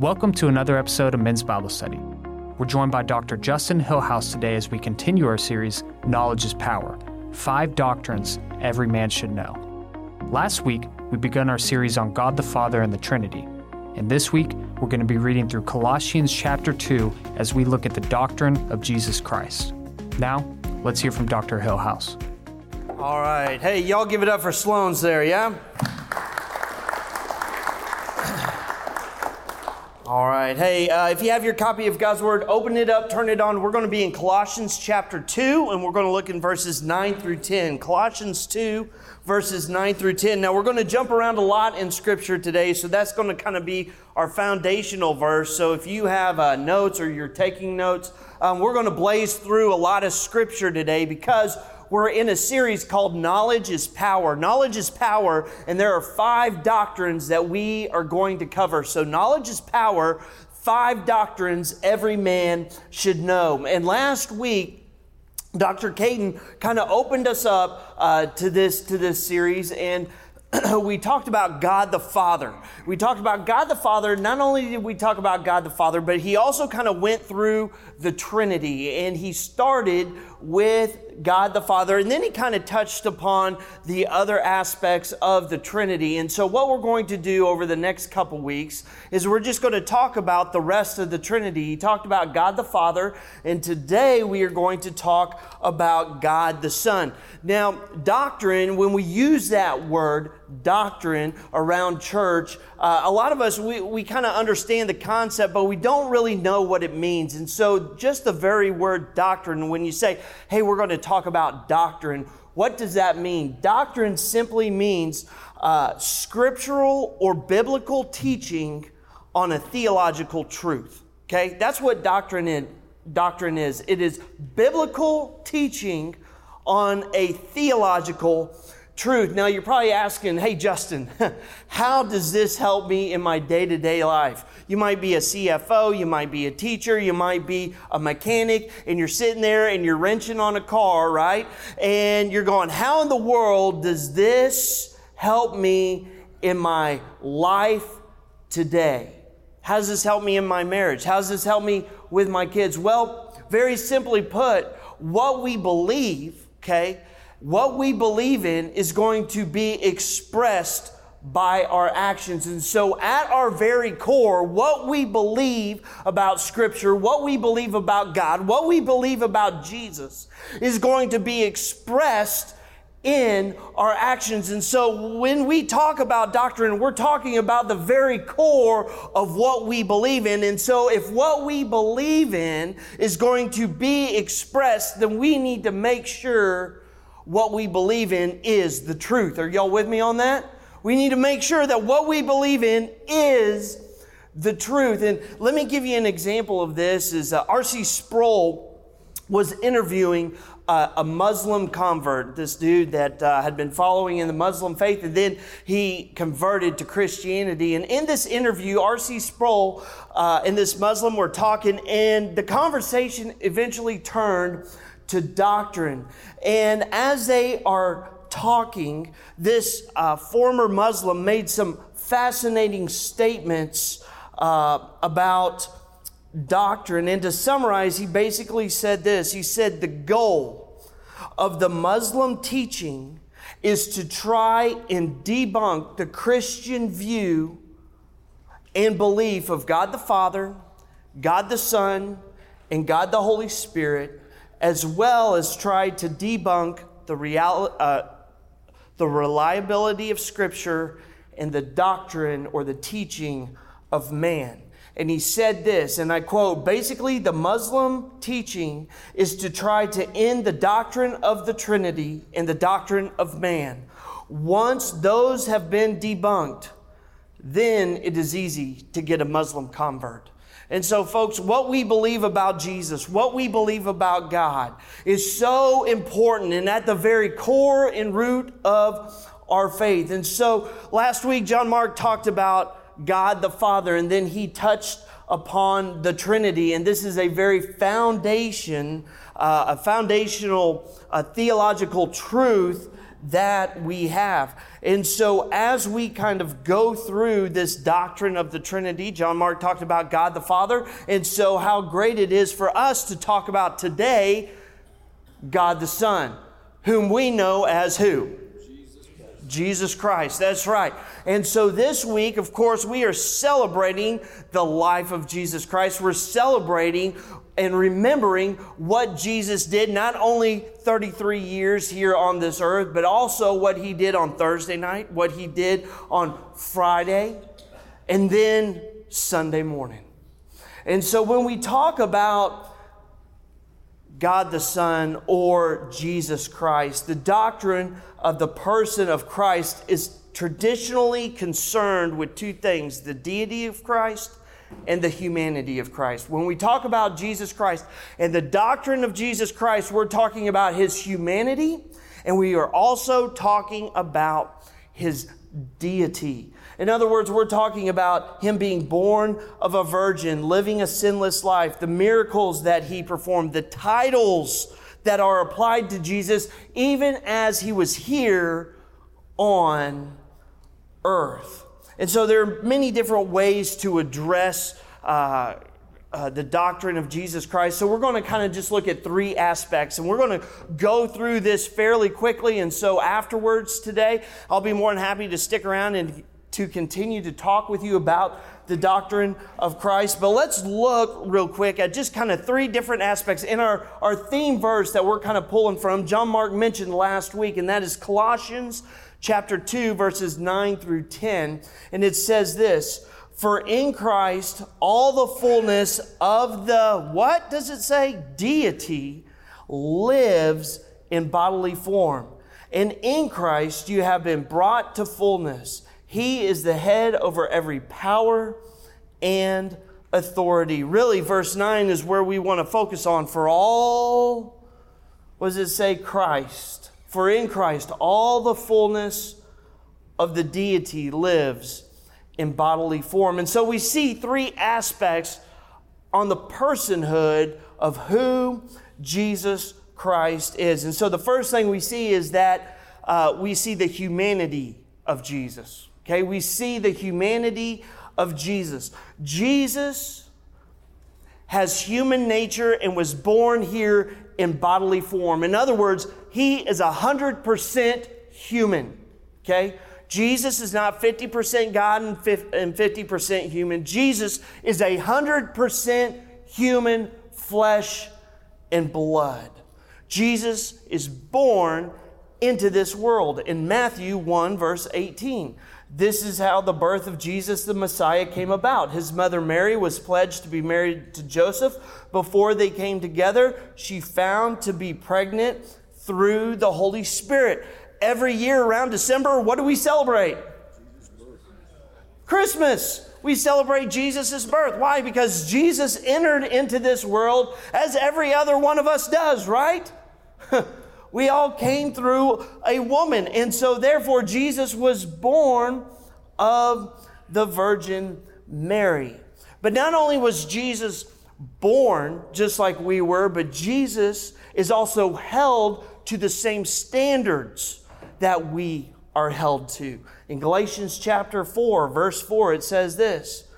Welcome to another episode of Men's Bible Study. We're joined by Dr. Justin Hillhouse today as we continue our series, Knowledge is Power Five Doctrines Every Man Should Know. Last week, we began our series on God the Father and the Trinity. And this week, we're going to be reading through Colossians chapter 2 as we look at the doctrine of Jesus Christ. Now, let's hear from Dr. Hillhouse. All right. Hey, y'all give it up for Sloan's there, yeah? All right. Hey, uh, if you have your copy of God's Word, open it up, turn it on. We're going to be in Colossians chapter 2, and we're going to look in verses 9 through 10. Colossians 2, verses 9 through 10. Now, we're going to jump around a lot in Scripture today, so that's going to kind of be our foundational verse. So if you have uh, notes or you're taking notes, um, we're going to blaze through a lot of Scripture today because we're in a series called Knowledge is Power. Knowledge is power, and there are five doctrines that we are going to cover. So, knowledge is power, five doctrines every man should know. And last week, Dr. Caden kind of opened us up uh, to this to this series, and we talked about God the Father. We talked about God the Father. Not only did we talk about God the Father, but he also kind of went through the Trinity, and he started with God the Father, and then he kind of touched upon the other aspects of the Trinity. And so, what we're going to do over the next couple weeks is we're just going to talk about the rest of the Trinity. He talked about God the Father, and today we are going to talk about God the Son. Now, doctrine, when we use that word, doctrine, around church, uh, a lot of us, we, we kind of understand the concept, but we don't really know what it means. And so, just the very word doctrine, when you say, hey, we're going to talk about doctrine, what does that mean? Doctrine simply means uh, scriptural or biblical teaching on a theological truth. Okay? That's what doctrine is. Doctrine is. It is biblical teaching on a theological truth. Now, you're probably asking, hey, Justin, how does this help me in my day to day life? You might be a CFO, you might be a teacher, you might be a mechanic, and you're sitting there and you're wrenching on a car, right? And you're going, how in the world does this help me in my life today? How does this help me in my marriage? How does this help me with my kids? Well, very simply put, what we believe, okay, what we believe in is going to be expressed by our actions. And so, at our very core, what we believe about Scripture, what we believe about God, what we believe about Jesus is going to be expressed in our actions. And so, when we talk about doctrine, we're talking about the very core of what we believe in. And so, if what we believe in is going to be expressed, then we need to make sure what we believe in is the truth. Are y'all with me on that? We need to make sure that what we believe in is the truth. And let me give you an example of this is uh, R.C. Sproul was interviewing uh, a Muslim convert, this dude that uh, had been following in the Muslim faith, and then he converted to Christianity. And in this interview, R.C. Sproul uh, and this Muslim were talking, and the conversation eventually turned to doctrine. And as they are talking, this uh, former Muslim made some fascinating statements uh, about doctrine. And to summarize, he basically said this He said, The goal of the Muslim teaching is to try and debunk the Christian view and belief of God the Father, God the Son, and God the Holy Spirit as well as tried to debunk the, real, uh, the reliability of Scripture and the doctrine or the teaching of man. And he said this, and I quote basically, the Muslim teaching is to try to end the doctrine of the Trinity and the doctrine of man. Once those have been debunked, then it is easy to get a Muslim convert. And so, folks, what we believe about Jesus, what we believe about God is so important and at the very core and root of our faith. And so, last week, John Mark talked about God the Father, and then he touched upon the Trinity. And this is a very foundation, uh, a foundational uh, theological truth that we have. And so, as we kind of go through this doctrine of the Trinity, John Mark talked about God the Father. And so, how great it is for us to talk about today God the Son, whom we know as who? Jesus Christ. That's right. And so this week, of course, we are celebrating the life of Jesus Christ. We're celebrating and remembering what Jesus did, not only 33 years here on this earth, but also what he did on Thursday night, what he did on Friday, and then Sunday morning. And so when we talk about God the Son or Jesus Christ, the doctrine of the person of Christ is traditionally concerned with two things the deity of Christ and the humanity of Christ. When we talk about Jesus Christ and the doctrine of Jesus Christ, we're talking about his humanity and we are also talking about his deity. In other words, we're talking about him being born of a virgin, living a sinless life, the miracles that he performed, the titles that are applied to Jesus, even as he was here on earth. And so there are many different ways to address uh, uh, the doctrine of Jesus Christ. So we're going to kind of just look at three aspects and we're going to go through this fairly quickly. And so afterwards today, I'll be more than happy to stick around and to continue to talk with you about the doctrine of Christ. But let's look real quick at just kind of three different aspects in our, our theme verse that we're kind of pulling from. John Mark mentioned last week, and that is Colossians chapter 2, verses 9 through 10. And it says this For in Christ all the fullness of the, what does it say? Deity lives in bodily form. And in Christ you have been brought to fullness. He is the head over every power and authority. Really, verse 9 is where we want to focus on. For all, what does it say? Christ. For in Christ, all the fullness of the deity lives in bodily form. And so we see three aspects on the personhood of who Jesus Christ is. And so the first thing we see is that uh, we see the humanity of Jesus. Okay, we see the humanity of Jesus. Jesus has human nature and was born here in bodily form. In other words, he is 100% human. Okay? Jesus is not 50% God and 50% human. Jesus is 100% human flesh and blood. Jesus is born into this world in Matthew 1, verse 18. This is how the birth of Jesus the Messiah came about. His mother Mary was pledged to be married to Joseph. Before they came together, she found to be pregnant through the Holy Spirit. Every year around December, what do we celebrate? Christmas. We celebrate Jesus' birth. Why? Because Jesus entered into this world as every other one of us does, right? We all came through a woman. And so, therefore, Jesus was born of the Virgin Mary. But not only was Jesus born just like we were, but Jesus is also held to the same standards that we are held to. In Galatians chapter 4, verse 4, it says this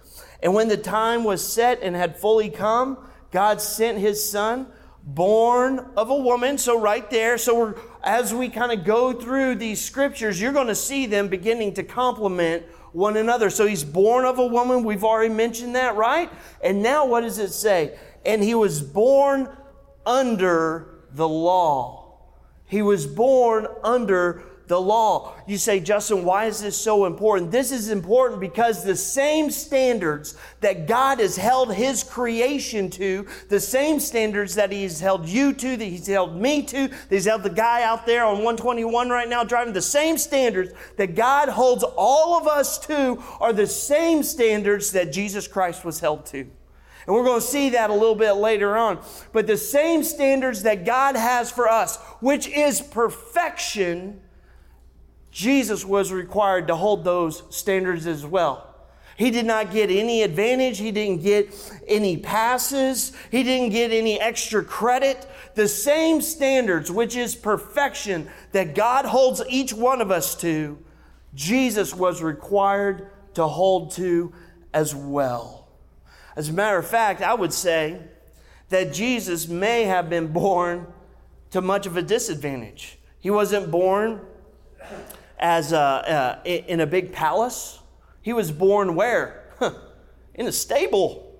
And when the time was set and had fully come, God sent his Son born of a woman. So, right there, so we're, as we kind of go through these scriptures, you're going to see them beginning to complement one another. So, he's born of a woman. We've already mentioned that, right? And now, what does it say? And he was born under the law. He was born under the law. You say, Justin, why is this so important? This is important because the same standards that God has held His creation to, the same standards that He's held you to, that He's held me to, that He's held the guy out there on 121 right now driving, the same standards that God holds all of us to are the same standards that Jesus Christ was held to. And we're going to see that a little bit later on. But the same standards that God has for us, which is perfection, Jesus was required to hold those standards as well. He did not get any advantage. He didn't get any passes. He didn't get any extra credit. The same standards, which is perfection, that God holds each one of us to, Jesus was required to hold to as well. As a matter of fact, I would say that Jesus may have been born to much of a disadvantage. He wasn't born as a, in a big palace. He was born where? in a stable.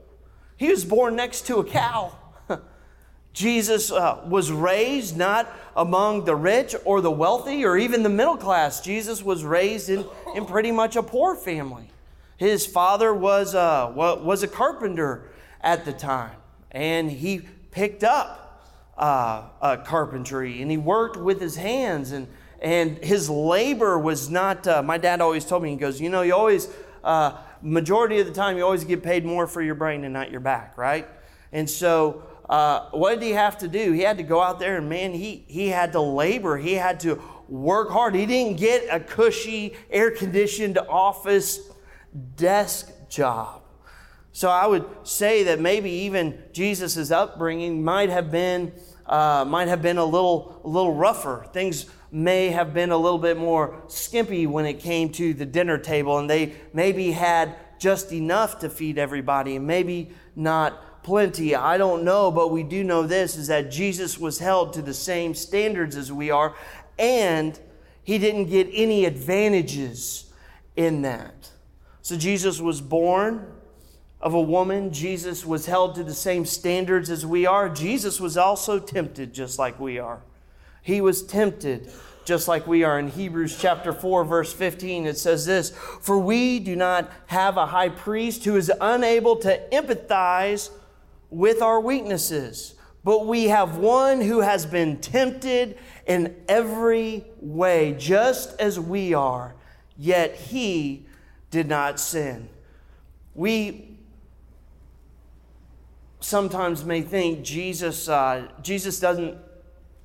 He was born next to a cow. Jesus uh, was raised not among the rich or the wealthy or even the middle class. Jesus was raised in, in pretty much a poor family. His father was, uh, was a carpenter at the time, and he picked up uh, uh, carpentry and he worked with his hands, and, and his labor was not. Uh, my dad always told me, he goes, You know, you always, uh, majority of the time, you always get paid more for your brain and not your back, right? And so, uh, what did he have to do? He had to go out there and man, he, he had to labor. He had to work hard. He didn't get a cushy, air conditioned office desk job. So I would say that maybe even Jesus' upbringing might have been, uh, might have been a little, a little rougher. Things may have been a little bit more skimpy when it came to the dinner table, and they maybe had just enough to feed everybody, and maybe not plenty. I don't know, but we do know this is that Jesus was held to the same standards as we are, and he didn't get any advantages in that. So Jesus was born of a woman. Jesus was held to the same standards as we are. Jesus was also tempted just like we are. He was tempted just like we are. In Hebrews chapter 4, verse 15, it says this For we do not have a high priest who is unable to empathize with our weaknesses. But we have one who has been tempted in every way, just as we are, yet he did not sin. We sometimes may think Jesus, uh, Jesus doesn't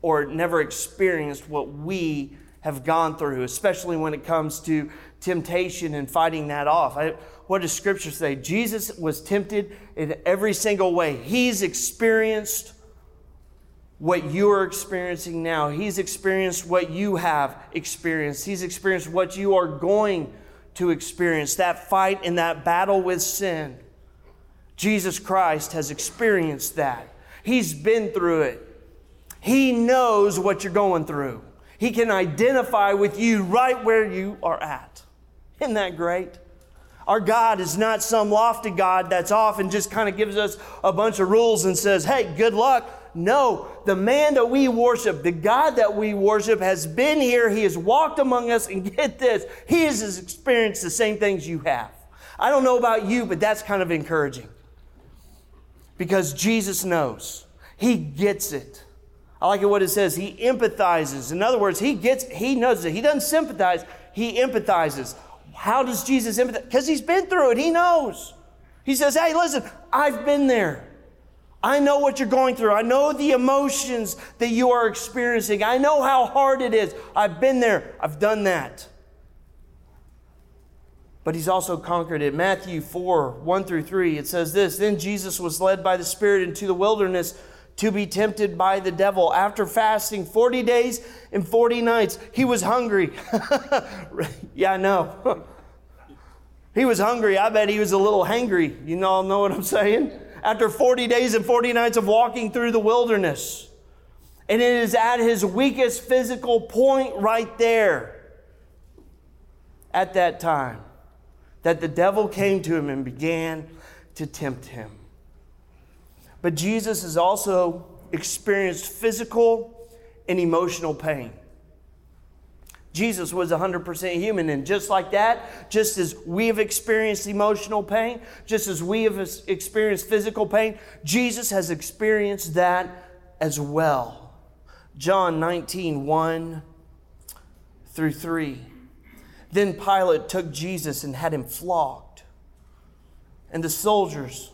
or never experienced what we have gone through, especially when it comes to temptation and fighting that off. I, what does Scripture say? Jesus was tempted in every single way. He's experienced what you're experiencing now. He's experienced what you have experienced. He's experienced what you are going to experience that fight and that battle with sin. Jesus Christ has experienced that. He's been through it. He knows what you're going through. He can identify with you right where you are at. Isn't that great? Our God is not some lofty God that's off and just kind of gives us a bunch of rules and says, hey, good luck. No, the man that we worship, the God that we worship, has been here. He has walked among us, and get this, he has experienced the same things you have. I don't know about you, but that's kind of encouraging because Jesus knows. He gets it. I like it what it says. He empathizes. In other words, he gets, he knows it. He doesn't sympathize, he empathizes. How does Jesus empathize? Because he's been through it. He knows. He says, Hey, listen, I've been there. I know what you're going through. I know the emotions that you are experiencing. I know how hard it is. I've been there. I've done that. But he's also conquered it. Matthew 4 1 through 3, it says this Then Jesus was led by the Spirit into the wilderness to be tempted by the devil. After fasting 40 days and 40 nights, he was hungry. yeah, I know. he was hungry. I bet he was a little hangry. You all know what I'm saying? After 40 days and 40 nights of walking through the wilderness. And it is at his weakest physical point right there at that time that the devil came to him and began to tempt him. But Jesus has also experienced physical and emotional pain. Jesus was 100% human, and just like that, just as we have experienced emotional pain, just as we have experienced physical pain, Jesus has experienced that as well. John 19, 1 through 3. Then Pilate took Jesus and had him flogged. And the soldiers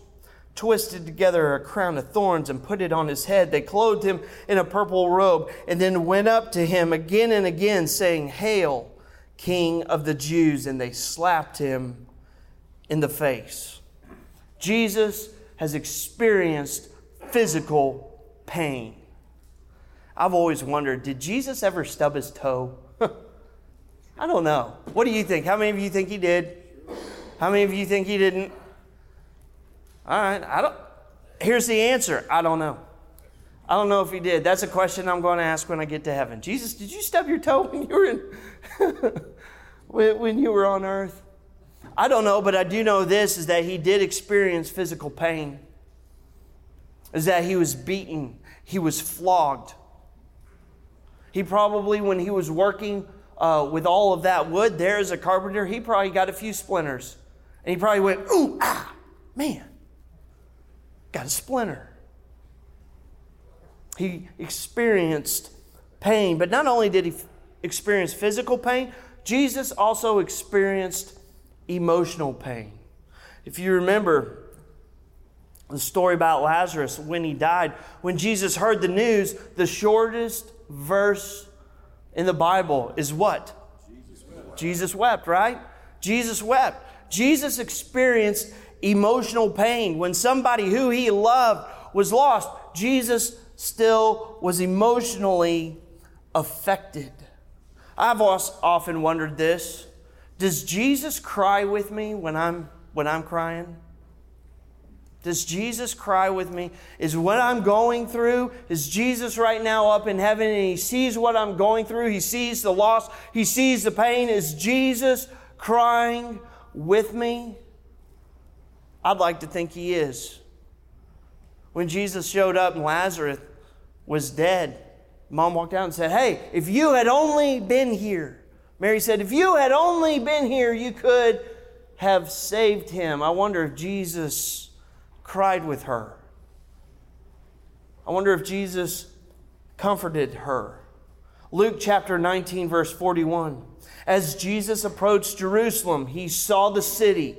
twisted together a crown of thorns and put it on his head. They clothed him in a purple robe and then went up to him again and again, saying, Hail, King of the Jews! And they slapped him in the face. Jesus has experienced physical pain. I've always wondered did Jesus ever stub his toe? I don't know. What do you think? How many of you think he did? How many of you think he didn't? All right, I don't. Here's the answer I don't know. I don't know if he did. That's a question I'm going to ask when I get to heaven. Jesus, did you stub your toe when you were in when you were on earth? I don't know, but I do know this is that he did experience physical pain. Is that he was beaten, he was flogged. He probably, when he was working uh, with all of that wood there as a carpenter, he probably got a few splinters. And he probably went, ooh, ah, man, got a splinter. He experienced pain, but not only did he experience physical pain, Jesus also experienced emotional pain. If you remember the story about Lazarus when he died, when Jesus heard the news, the shortest verse in the Bible is what? Jesus wept, Jesus wept right? Jesus wept. Jesus experienced emotional pain. When somebody who he loved was lost, Jesus still was emotionally affected. I've often wondered this. Does Jesus cry with me when I'm when I'm crying? Does Jesus cry with me? Is what I'm going through? Is Jesus right now up in heaven and he sees what I'm going through? He sees the loss, he sees the pain. Is Jesus crying with me? I'd like to think he is. When Jesus showed up and Lazarus was dead, mom walked out and said, Hey, if you had only been here, Mary said, If you had only been here, you could have saved him. I wonder if Jesus cried with her. I wonder if Jesus comforted her. Luke chapter 19, verse 41. As Jesus approached Jerusalem, he saw the city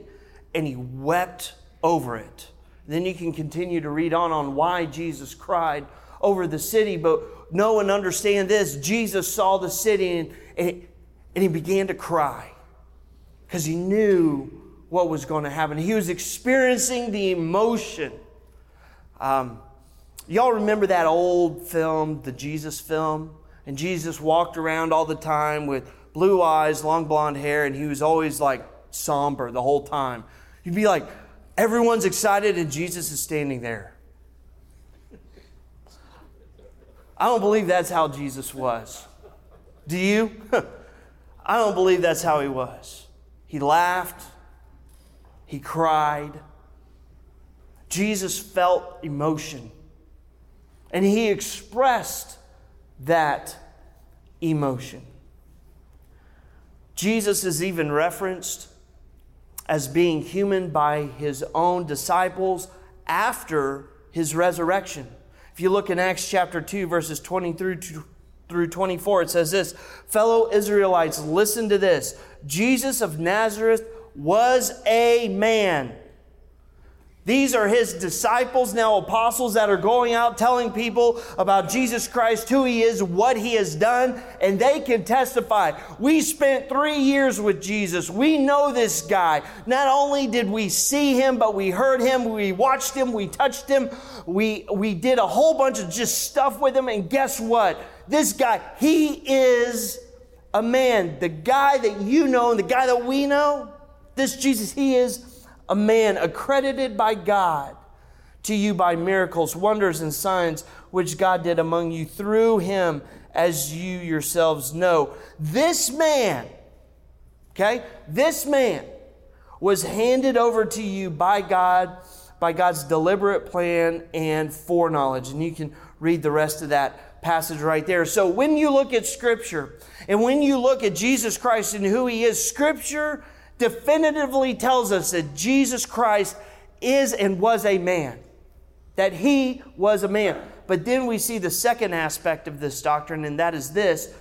and he wept over it. Then you can continue to read on on why Jesus cried over the city, but know and understand this Jesus saw the city and, and and he began to cry because he knew what was going to happen. He was experiencing the emotion. Um, y'all remember that old film, the Jesus film? And Jesus walked around all the time with blue eyes, long blonde hair, and he was always like somber the whole time. You'd be like, everyone's excited, and Jesus is standing there. I don't believe that's how Jesus was. Do you? I don't believe that's how he was. He laughed, he cried. Jesus felt emotion, and he expressed that emotion. Jesus is even referenced as being human by his own disciples after his resurrection. If you look in Acts chapter 2, verses 20 through through 24, it says this Fellow Israelites, listen to this. Jesus of Nazareth was a man. These are his disciples, now apostles, that are going out telling people about Jesus Christ, who he is, what he has done, and they can testify. We spent three years with Jesus. We know this guy. Not only did we see him, but we heard him, we watched him, we touched him, we, we did a whole bunch of just stuff with him, and guess what? This guy, he is a man. The guy that you know and the guy that we know, this Jesus, he is a man accredited by God to you by miracles, wonders, and signs which God did among you through him, as you yourselves know. This man, okay, this man was handed over to you by God, by God's deliberate plan and foreknowledge. And you can read the rest of that passage right there. So when you look at Scripture and when you look at Jesus Christ and who He is, Scripture definitively tells us that Jesus Christ is and was a man, that He was a man. But then we see the second aspect of this doctrine, and that is this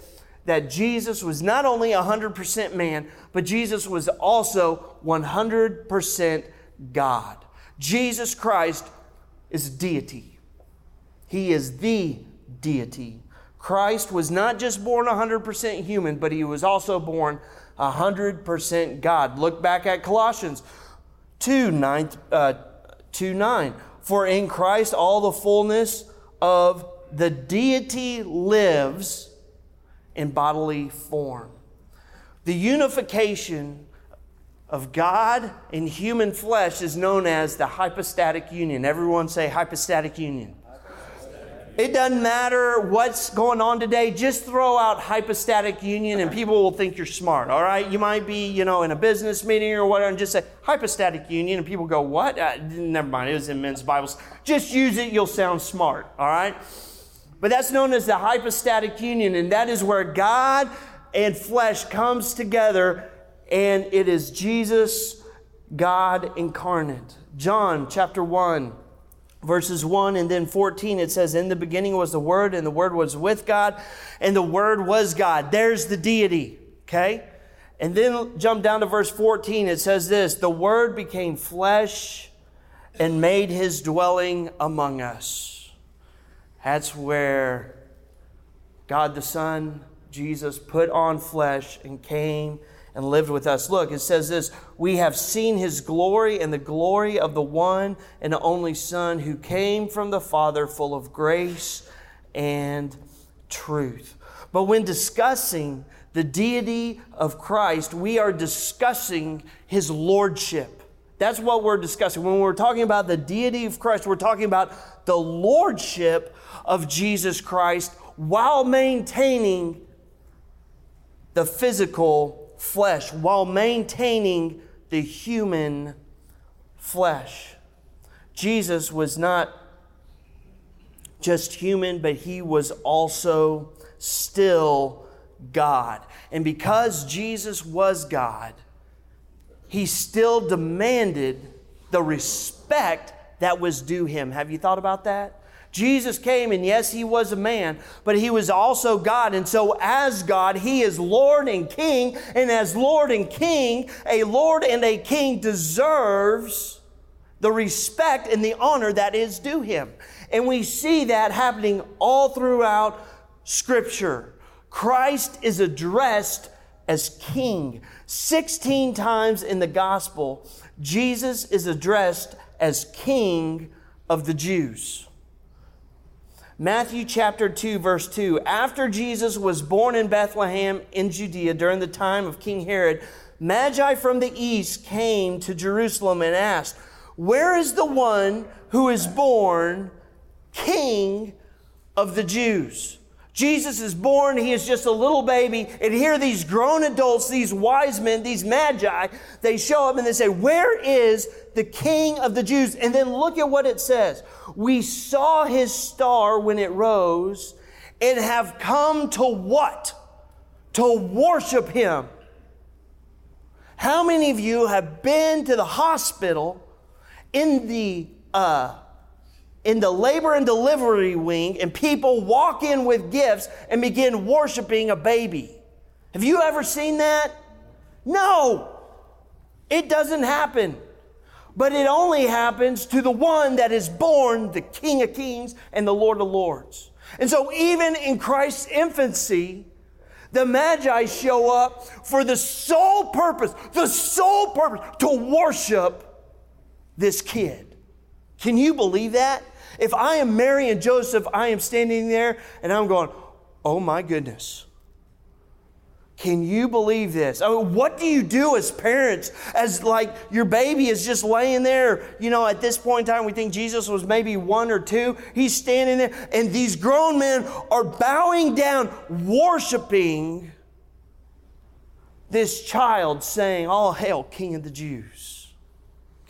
that Jesus was not only 100% man, but Jesus was also 100% God. Jesus Christ is deity. He is the deity. Christ was not just born 100% human, but he was also born 100% God. Look back at Colossians. 2 9, uh, 2 9. For in Christ all the fullness of the deity lives in bodily form. The unification of God in human flesh is known as the hypostatic union. Everyone say hypostatic union. It doesn't matter what's going on today, just throw out hypostatic union and people will think you're smart, all right? You might be, you know, in a business meeting or whatever and just say hypostatic union and people go, what? Uh, never mind, it was in men's Bibles. Just use it, you'll sound smart, all right? But that's known as the hypostatic union and that is where God and flesh comes together and it is Jesus, God incarnate. John chapter 1 verses 1 and then 14 it says in the beginning was the word and the word was with god and the word was god. There's the deity okay? And then jump down to verse 14 it says this the word became flesh and made his dwelling among us. That's where god the son jesus put on flesh and came and lived with us. Look, it says this We have seen his glory and the glory of the one and only Son who came from the Father, full of grace and truth. But when discussing the deity of Christ, we are discussing his lordship. That's what we're discussing. When we're talking about the deity of Christ, we're talking about the lordship of Jesus Christ while maintaining the physical flesh while maintaining the human flesh. Jesus was not just human, but he was also still God. And because Jesus was God, he still demanded the respect that was due him. Have you thought about that? Jesus came, and yes, he was a man, but he was also God. And so, as God, he is Lord and King. And as Lord and King, a Lord and a King deserves the respect and the honor that is due him. And we see that happening all throughout Scripture. Christ is addressed as King. 16 times in the Gospel, Jesus is addressed as King of the Jews. Matthew chapter 2, verse 2. After Jesus was born in Bethlehem in Judea during the time of King Herod, Magi from the east came to Jerusalem and asked, Where is the one who is born King of the Jews? Jesus is born, he is just a little baby, and here these grown adults, these wise men, these magi, they show up and they say, Where is the King of the Jews? And then look at what it says. We saw his star when it rose and have come to what? To worship him. How many of you have been to the hospital in the uh, in the labor and delivery wing and people walk in with gifts and begin worshiping a baby. Have you ever seen that? No, it doesn't happen. But it only happens to the one that is born the King of Kings and the Lord of Lords. And so, even in Christ's infancy, the Magi show up for the sole purpose, the sole purpose to worship this kid. Can you believe that? If I am Mary and Joseph, I am standing there and I'm going, oh my goodness. Can you believe this? I mean, what do you do as parents as like your baby is just laying there? You know, at this point in time, we think Jesus was maybe one or two. He's standing there, and these grown men are bowing down, worshiping this child, saying, All hail, King of the Jews.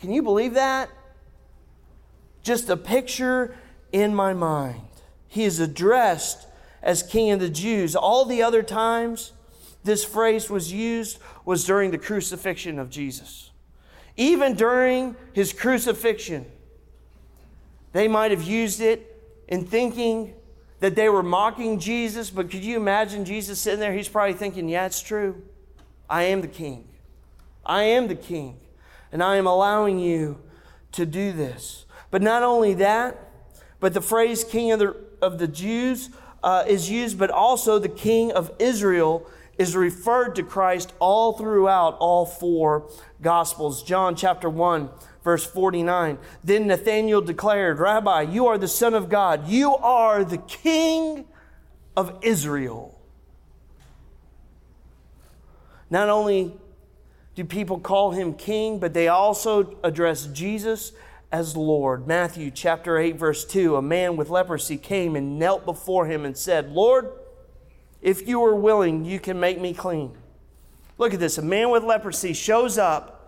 Can you believe that? Just a picture in my mind. He is addressed as King of the Jews. All the other times this phrase was used was during the crucifixion of Jesus. Even during his crucifixion, they might have used it in thinking that they were mocking Jesus, but could you imagine Jesus sitting there? He's probably thinking, yeah, it's true. I am the king. I am the king. And I am allowing you to do this. But not only that, but the phrase king of the, of the Jews uh, is used, but also the king of Israel is referred to Christ all throughout all four Gospels. John chapter 1, verse 49. Then Nathanael declared, Rabbi, you are the Son of God. You are the King of Israel. Not only do people call him king, but they also address Jesus as Lord. Matthew chapter 8, verse 2 A man with leprosy came and knelt before him and said, Lord, if you are willing, you can make me clean. Look at this. A man with leprosy shows up.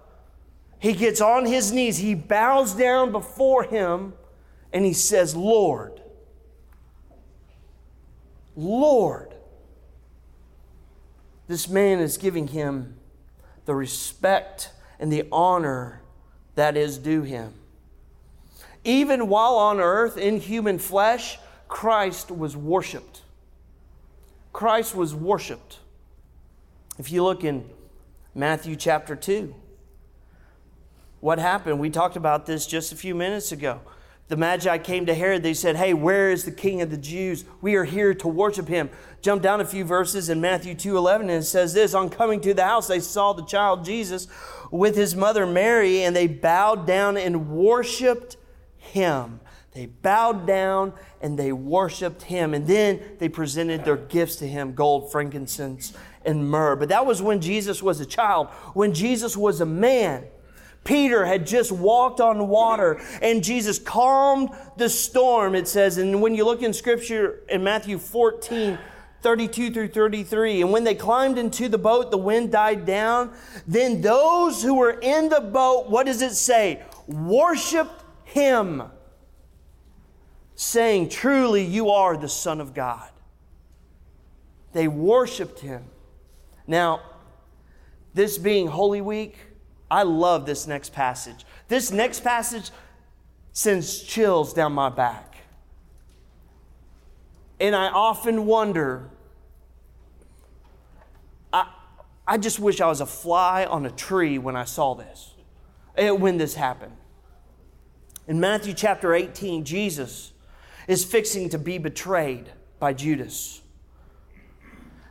He gets on his knees. He bows down before him and he says, Lord, Lord. This man is giving him the respect and the honor that is due him. Even while on earth in human flesh, Christ was worshiped. Christ was worshiped. If you look in Matthew chapter 2, what happened? We talked about this just a few minutes ago. The Magi came to Herod. They said, Hey, where is the King of the Jews? We are here to worship him. Jump down a few verses in Matthew 2 11, and it says this On coming to the house, they saw the child Jesus with his mother Mary, and they bowed down and worshiped him. They bowed down and they worshiped him. And then they presented their gifts to him gold, frankincense, and myrrh. But that was when Jesus was a child. When Jesus was a man, Peter had just walked on water and Jesus calmed the storm, it says. And when you look in scripture in Matthew 14, 32 through 33, and when they climbed into the boat, the wind died down. Then those who were in the boat, what does it say? Worshiped him, saying, Truly, you are the Son of God. They worshiped him. Now, this being Holy Week, I love this next passage. This next passage sends chills down my back. And I often wonder, I, I just wish I was a fly on a tree when I saw this, eh, when this happened. In Matthew chapter 18, Jesus is fixing to be betrayed by Judas.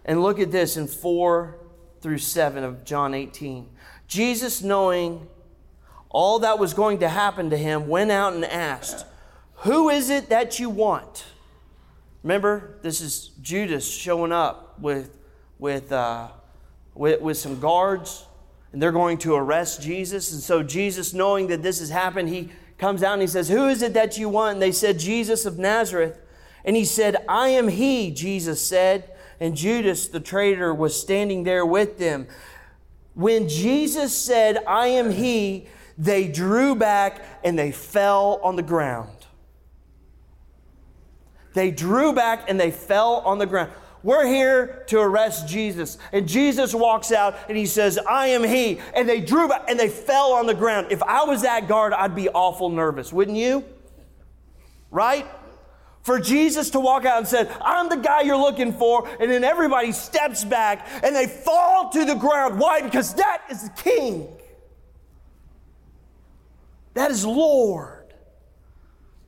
And look at this in 4 through 7 of John 18. Jesus, knowing all that was going to happen to him, went out and asked, Who is it that you want? Remember, this is Judas showing up with, with, uh, with, with some guards, and they're going to arrest Jesus. And so, Jesus, knowing that this has happened, he comes out and he says, Who is it that you want? And they said, Jesus of Nazareth. And he said, I am he, Jesus said. And Judas, the traitor, was standing there with them. When Jesus said, I am he, they drew back and they fell on the ground. They drew back and they fell on the ground. We're here to arrest Jesus. And Jesus walks out and he says, I am he. And they drew back and they fell on the ground. If I was that guard, I'd be awful nervous, wouldn't you? Right? For Jesus to walk out and said, I'm the guy you're looking for, and then everybody steps back and they fall to the ground. Why? Because that is the King. That is Lord.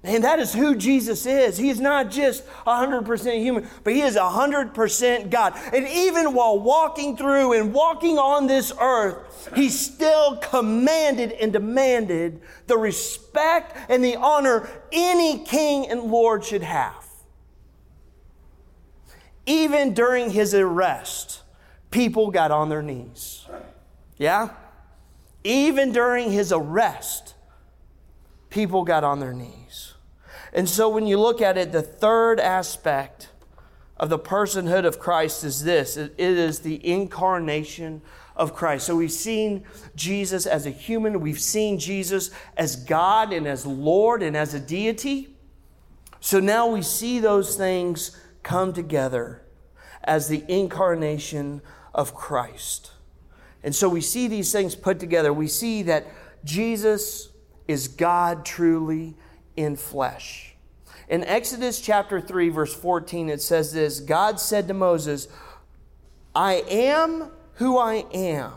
And that is who Jesus is. He is not just 100% human, but He is 100% God. And even while walking through and walking on this earth, He still commanded and demanded the respect and the honor any king and lord should have. Even during His arrest, people got on their knees. Yeah? Even during His arrest, people got on their knees. And so when you look at it, the third aspect of the personhood of Christ is this it is the incarnation of Christ. So we've seen Jesus as a human, we've seen Jesus as God and as Lord and as a deity. So now we see those things come together as the incarnation of Christ. And so we see these things put together. We see that Jesus is God truly in flesh. In Exodus chapter 3, verse 14, it says this God said to Moses, I am who I am.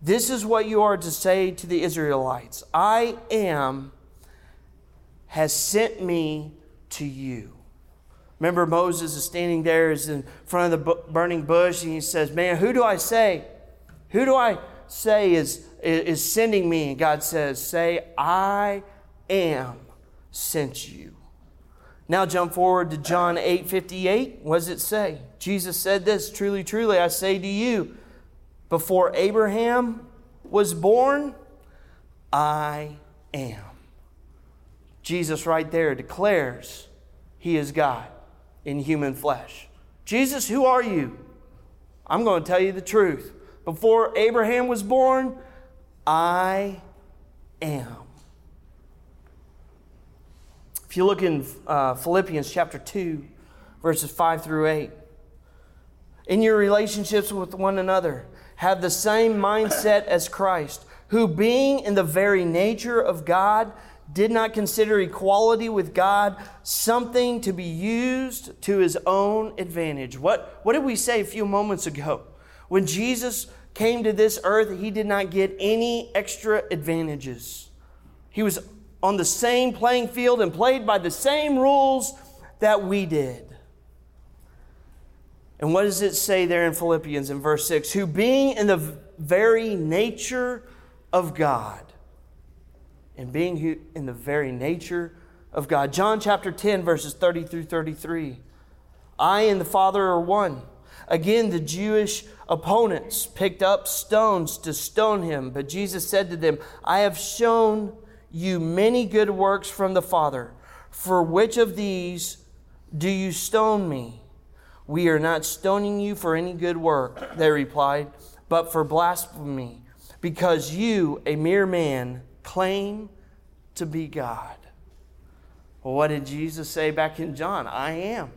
This is what you are to say to the Israelites I am has sent me to you. Remember, Moses is standing there, is in front of the burning bush, and he says, Man, who do I say? Who do I say is, is sending me? And God says, Say, I am sent you. Now jump forward to John 8 58. What does it say? Jesus said this Truly, truly, I say to you, before Abraham was born, I am. Jesus, right there, declares he is God in human flesh. Jesus, who are you? I'm going to tell you the truth. Before Abraham was born, I am. If you look in uh, Philippians chapter 2, verses 5 through 8, in your relationships with one another, have the same mindset as Christ, who, being in the very nature of God, did not consider equality with God something to be used to his own advantage. What, what did we say a few moments ago? When Jesus came to this earth, he did not get any extra advantages. He was on the same playing field and played by the same rules that we did. And what does it say there in Philippians in verse 6? Who being in the very nature of God, and being in the very nature of God. John chapter 10, verses 30 through 33. I and the Father are one. Again, the Jewish opponents picked up stones to stone him, but Jesus said to them, I have shown you many good works from the Father. For which of these do you stone me? We are not stoning you for any good work, they replied, but for blasphemy, because you, a mere man, claim to be God. Well, what did Jesus say back in John? I am.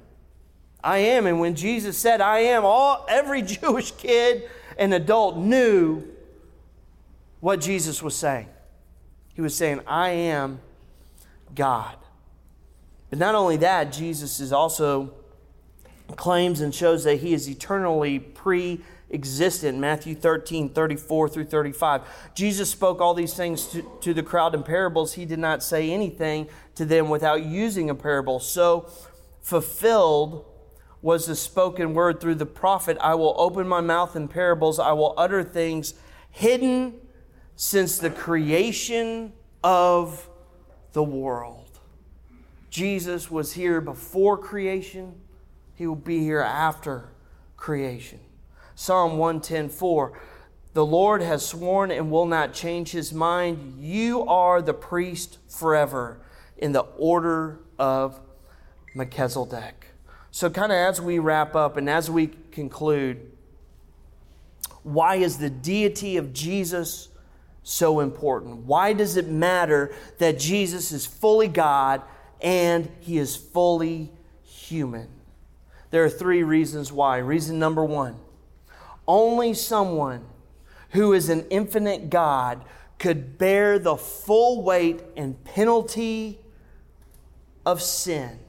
I am. And when Jesus said, I am, all every Jewish kid and adult knew what Jesus was saying. He was saying, I am God. But not only that, Jesus is also claims and shows that he is eternally pre existent. Matthew 13, 34 through 35. Jesus spoke all these things to, to the crowd in parables. He did not say anything to them without using a parable. So fulfilled was the spoken word through the prophet I will open my mouth in parables, I will utter things hidden since the creation of the world. Jesus was here before creation, he will be here after creation. Psalm 110:4 The Lord has sworn and will not change his mind. You are the priest forever in the order of Melchizedek. So, kind of as we wrap up and as we conclude, why is the deity of Jesus so important? Why does it matter that Jesus is fully God and he is fully human? There are three reasons why. Reason number one only someone who is an infinite God could bear the full weight and penalty of sin.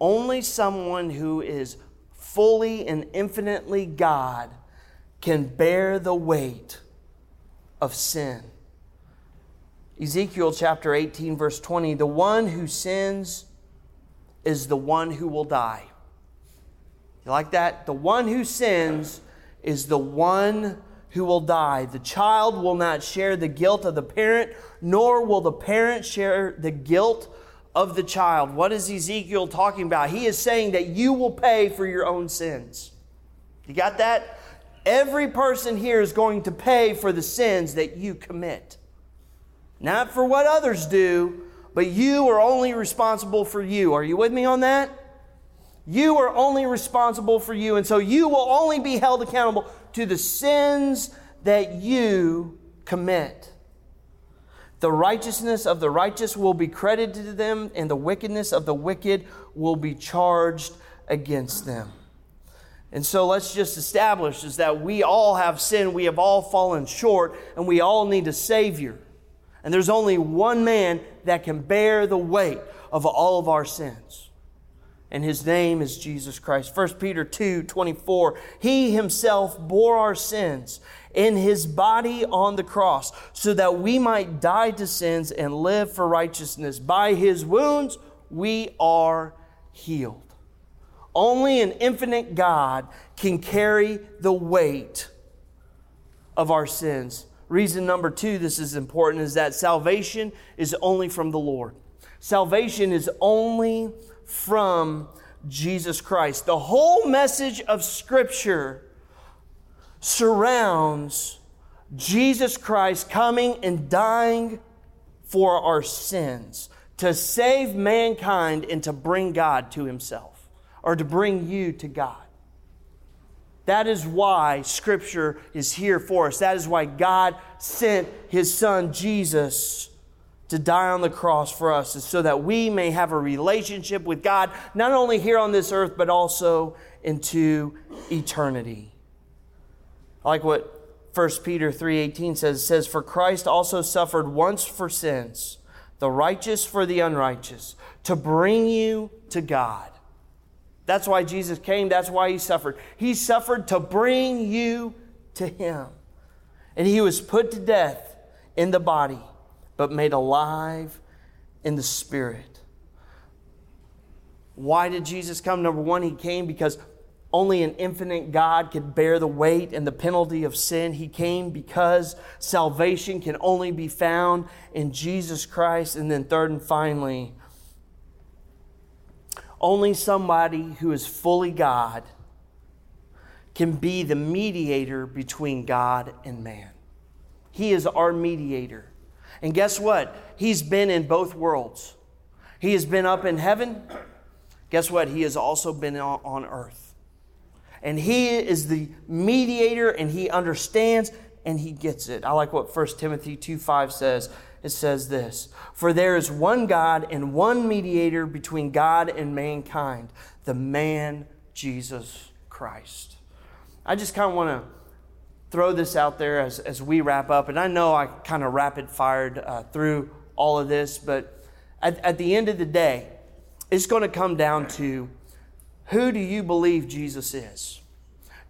Only someone who is fully and infinitely God can bear the weight of sin. Ezekiel chapter 18, verse 20 the one who sins is the one who will die. You like that? The one who sins is the one who will die. The child will not share the guilt of the parent, nor will the parent share the guilt of the child. What is Ezekiel talking about? He is saying that you will pay for your own sins. You got that? Every person here is going to pay for the sins that you commit. Not for what others do, but you are only responsible for you. Are you with me on that? You are only responsible for you, and so you will only be held accountable to the sins that you commit. The righteousness of the righteous will be credited to them, and the wickedness of the wicked will be charged against them. And so let's just establish is that we all have sinned, we have all fallen short, and we all need a Savior. And there's only one man that can bear the weight of all of our sins and his name is Jesus Christ. 1 Peter 2 24. He himself bore our sins in his body on the cross so that we might die to sins and live for righteousness. By his wounds, we are healed. Only an infinite God can carry the weight of our sins. Reason number two, this is important, is that salvation is only from the Lord. Salvation is only from Jesus Christ. The whole message of Scripture surrounds Jesus Christ coming and dying for our sins to save mankind and to bring God to Himself or to bring you to God. That is why Scripture is here for us. That is why God sent His Son Jesus to die on the cross for us, is so that we may have a relationship with God, not only here on this earth, but also into eternity. I like what 1 Peter 3:18 says, it says, For Christ also suffered once for sins, the righteous for the unrighteous, to bring you to God. That's why Jesus came. That's why he suffered. He suffered to bring you to him. And he was put to death in the body, but made alive in the spirit. Why did Jesus come? Number one, he came because only an infinite God could bear the weight and the penalty of sin. He came because salvation can only be found in Jesus Christ. And then, third and finally, only somebody who is fully God can be the mediator between God and man. He is our mediator. And guess what? He's been in both worlds. He has been up in heaven. Guess what? He has also been on earth. And he is the mediator and he understands and he gets it. I like what 1 Timothy 2 5 says it says this For there is one God and one mediator between God and mankind, the man Jesus Christ. I just kind of want to throw this out there as, as we wrap up. And I know I kind of rapid fired uh, through all of this, but at, at the end of the day, it's going to come down to who do you believe Jesus is?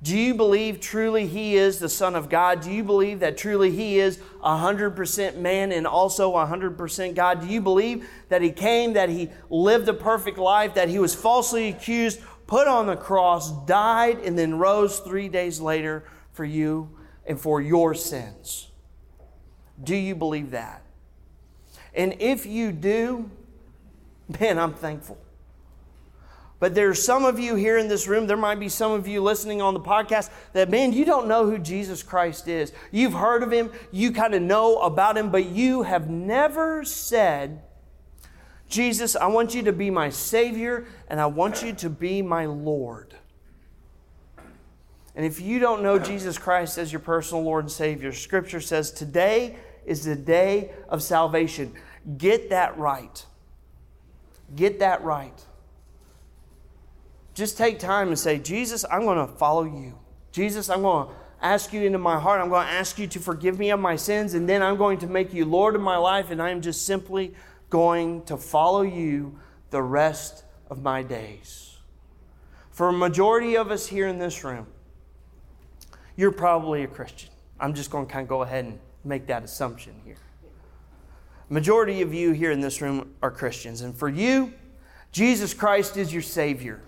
Do you believe truly He is the Son of God? Do you believe that truly He is 100% man and also 100% God? Do you believe that He came, that He lived a perfect life, that He was falsely accused, put on the cross, died, and then rose three days later for you and for your sins? Do you believe that? And if you do, man, I'm thankful. But there's some of you here in this room, there might be some of you listening on the podcast that, man, you don't know who Jesus Christ is. You've heard of him, you kind of know about him, but you have never said, Jesus, I want you to be my Savior and I want you to be my Lord. And if you don't know Jesus Christ as your personal Lord and Savior, Scripture says today is the day of salvation. Get that right. Get that right. Just take time and say, Jesus, I'm going to follow you. Jesus, I'm going to ask you into my heart. I'm going to ask you to forgive me of my sins, and then I'm going to make you Lord of my life, and I'm just simply going to follow you the rest of my days. For a majority of us here in this room, you're probably a Christian. I'm just going to kind of go ahead and make that assumption here. Majority of you here in this room are Christians, and for you, Jesus Christ is your Savior.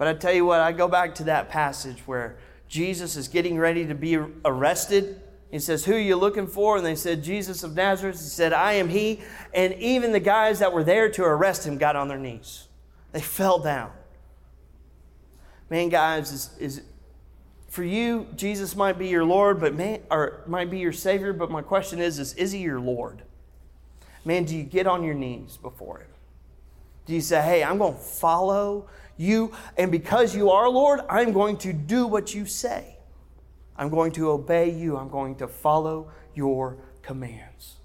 But I tell you what, I go back to that passage where Jesus is getting ready to be arrested. He says, Who are you looking for? And they said, Jesus of Nazareth. He said, I am he. And even the guys that were there to arrest him got on their knees. They fell down. Man, guys, is, is for you, Jesus might be your Lord, but man, or might be your Savior, but my question is, is, is he your Lord? Man, do you get on your knees before him? Do you say, hey, I'm going to follow you, and because you are Lord, I'm going to do what you say. I'm going to obey you. I'm going to follow your commands.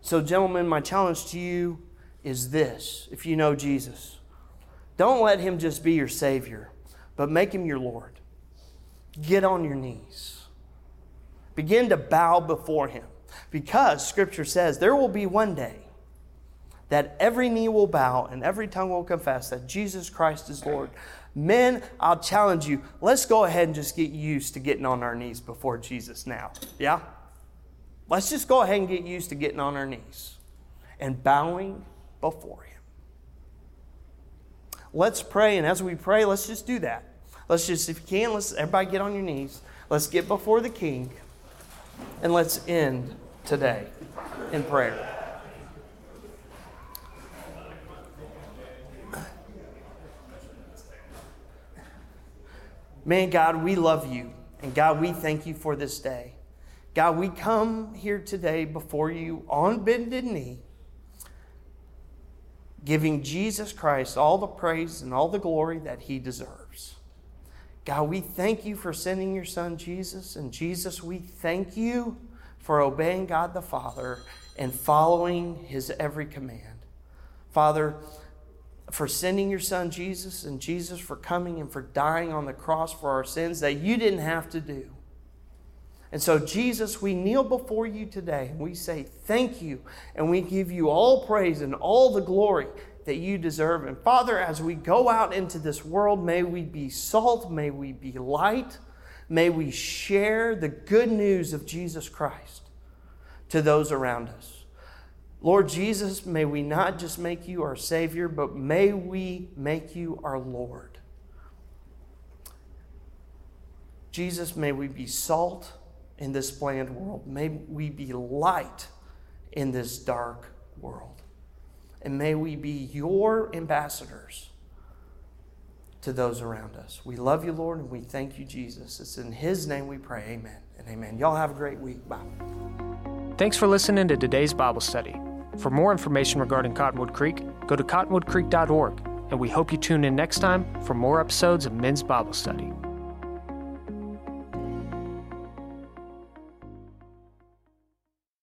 So, gentlemen, my challenge to you is this if you know Jesus, don't let him just be your Savior, but make him your Lord. Get on your knees. Begin to bow before him because Scripture says there will be one day that every knee will bow and every tongue will confess that Jesus Christ is Lord. Men, I'll challenge you, let's go ahead and just get used to getting on our knees before Jesus now. Yeah? Let's just go ahead and get used to getting on our knees and bowing before Him. let's pray. And as we pray, let's just do that. Let's just, if you can, let's everybody get on your knees. Let's get before the King and let's end today in prayer. Man, God, we love you. And God, we thank you for this day. God, we come here today before you on bended knee, giving Jesus Christ all the praise and all the glory that he deserves. God, we thank you for sending your son Jesus. And Jesus, we thank you for obeying God the Father and following his every command. Father, for sending your son Jesus and Jesus for coming and for dying on the cross for our sins that you didn't have to do. And so, Jesus, we kneel before you today and we say thank you and we give you all praise and all the glory that you deserve. And Father, as we go out into this world, may we be salt, may we be light, may we share the good news of Jesus Christ to those around us. Lord Jesus, may we not just make you our Savior, but may we make you our Lord. Jesus, may we be salt in this bland world. May we be light in this dark world. And may we be your ambassadors to those around us. We love you, Lord, and we thank you, Jesus. It's in His name we pray. Amen and amen. Y'all have a great week. Bye. Thanks for listening to today's Bible study. For more information regarding Cottonwood Creek, go to cottonwoodcreek.org, and we hope you tune in next time for more episodes of Men's Bible Study.